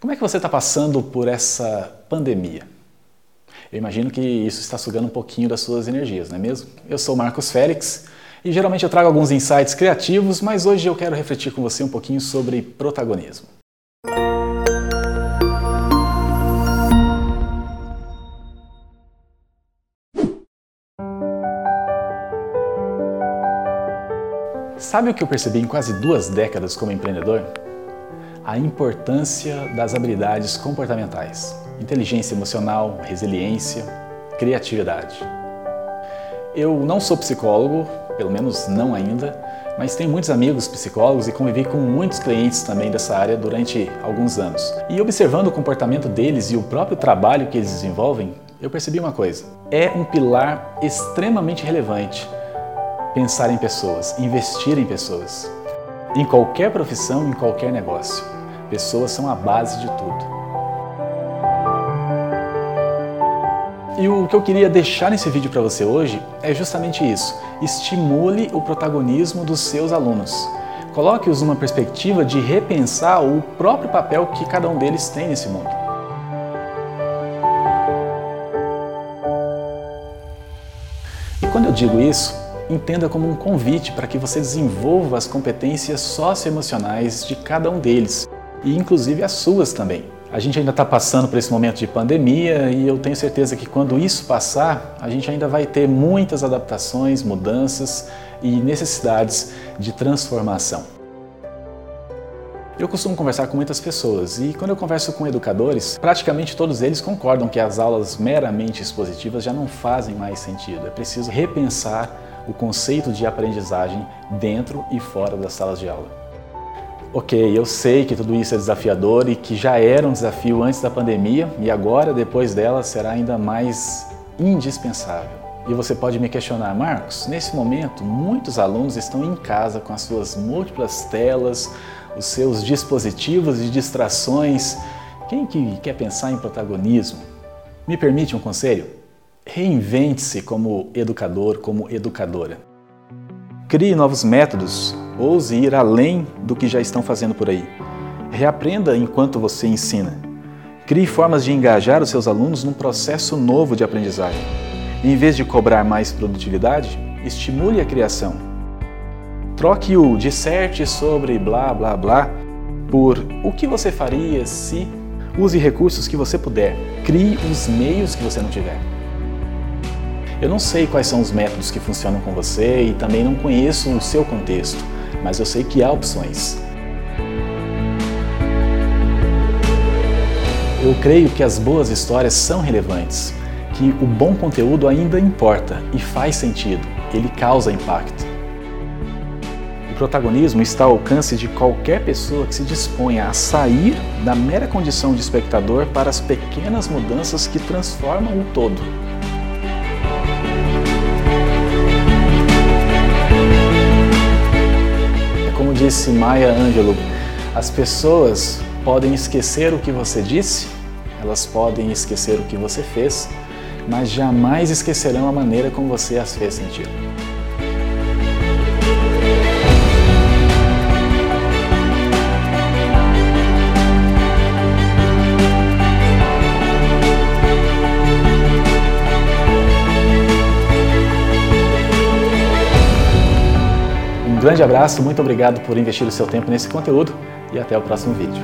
Como é que você está passando por essa pandemia? Eu imagino que isso está sugando um pouquinho das suas energias, não é mesmo? Eu sou Marcos Félix e geralmente eu trago alguns insights criativos, mas hoje eu quero refletir com você um pouquinho sobre protagonismo. Sabe o que eu percebi em quase duas décadas como empreendedor? A importância das habilidades comportamentais, inteligência emocional, resiliência, criatividade. Eu não sou psicólogo, pelo menos não ainda, mas tenho muitos amigos psicólogos e convivi com muitos clientes também dessa área durante alguns anos. E observando o comportamento deles e o próprio trabalho que eles desenvolvem, eu percebi uma coisa: é um pilar extremamente relevante pensar em pessoas, investir em pessoas. Em qualquer profissão, em qualquer negócio, pessoas são a base de tudo. E o que eu queria deixar nesse vídeo para você hoje é justamente isso. Estimule o protagonismo dos seus alunos. Coloque-os numa perspectiva de repensar o próprio papel que cada um deles tem nesse mundo. E quando eu digo isso, entenda como um convite para que você desenvolva as competências socioemocionais de cada um deles, e inclusive as suas também. A gente ainda está passando por esse momento de pandemia e eu tenho certeza que quando isso passar, a gente ainda vai ter muitas adaptações, mudanças e necessidades de transformação. Eu costumo conversar com muitas pessoas e quando eu converso com educadores, praticamente todos eles concordam que as aulas meramente expositivas já não fazem mais sentido. É preciso repensar o conceito de aprendizagem dentro e fora das salas de aula. Ok, eu sei que tudo isso é desafiador e que já era um desafio antes da pandemia e agora, depois dela, será ainda mais indispensável. E você pode me questionar, Marcos, nesse momento muitos alunos estão em casa com as suas múltiplas telas, os seus dispositivos de distrações. Quem que quer pensar em protagonismo? Me permite um conselho? Reinvente-se como educador, como educadora. Crie novos métodos, ouse ir além do que já estão fazendo por aí. Reaprenda enquanto você ensina. Crie formas de engajar os seus alunos num processo novo de aprendizagem. Em vez de cobrar mais produtividade, estimule a criação. Troque o disserte sobre blá blá blá por o que você faria se. Use recursos que você puder. Crie os meios que você não tiver. Eu não sei quais são os métodos que funcionam com você e também não conheço o seu contexto, mas eu sei que há opções. Eu creio que as boas histórias são relevantes, que o bom conteúdo ainda importa e faz sentido, ele causa impacto. O protagonismo está ao alcance de qualquer pessoa que se disponha a sair da mera condição de espectador para as pequenas mudanças que transformam o todo. Disse Maya Angelou, as pessoas podem esquecer o que você disse, elas podem esquecer o que você fez, mas jamais esquecerão a maneira como você as fez sentir. grande abraço, muito obrigado por investir o seu tempo nesse conteúdo e até o próximo vídeo.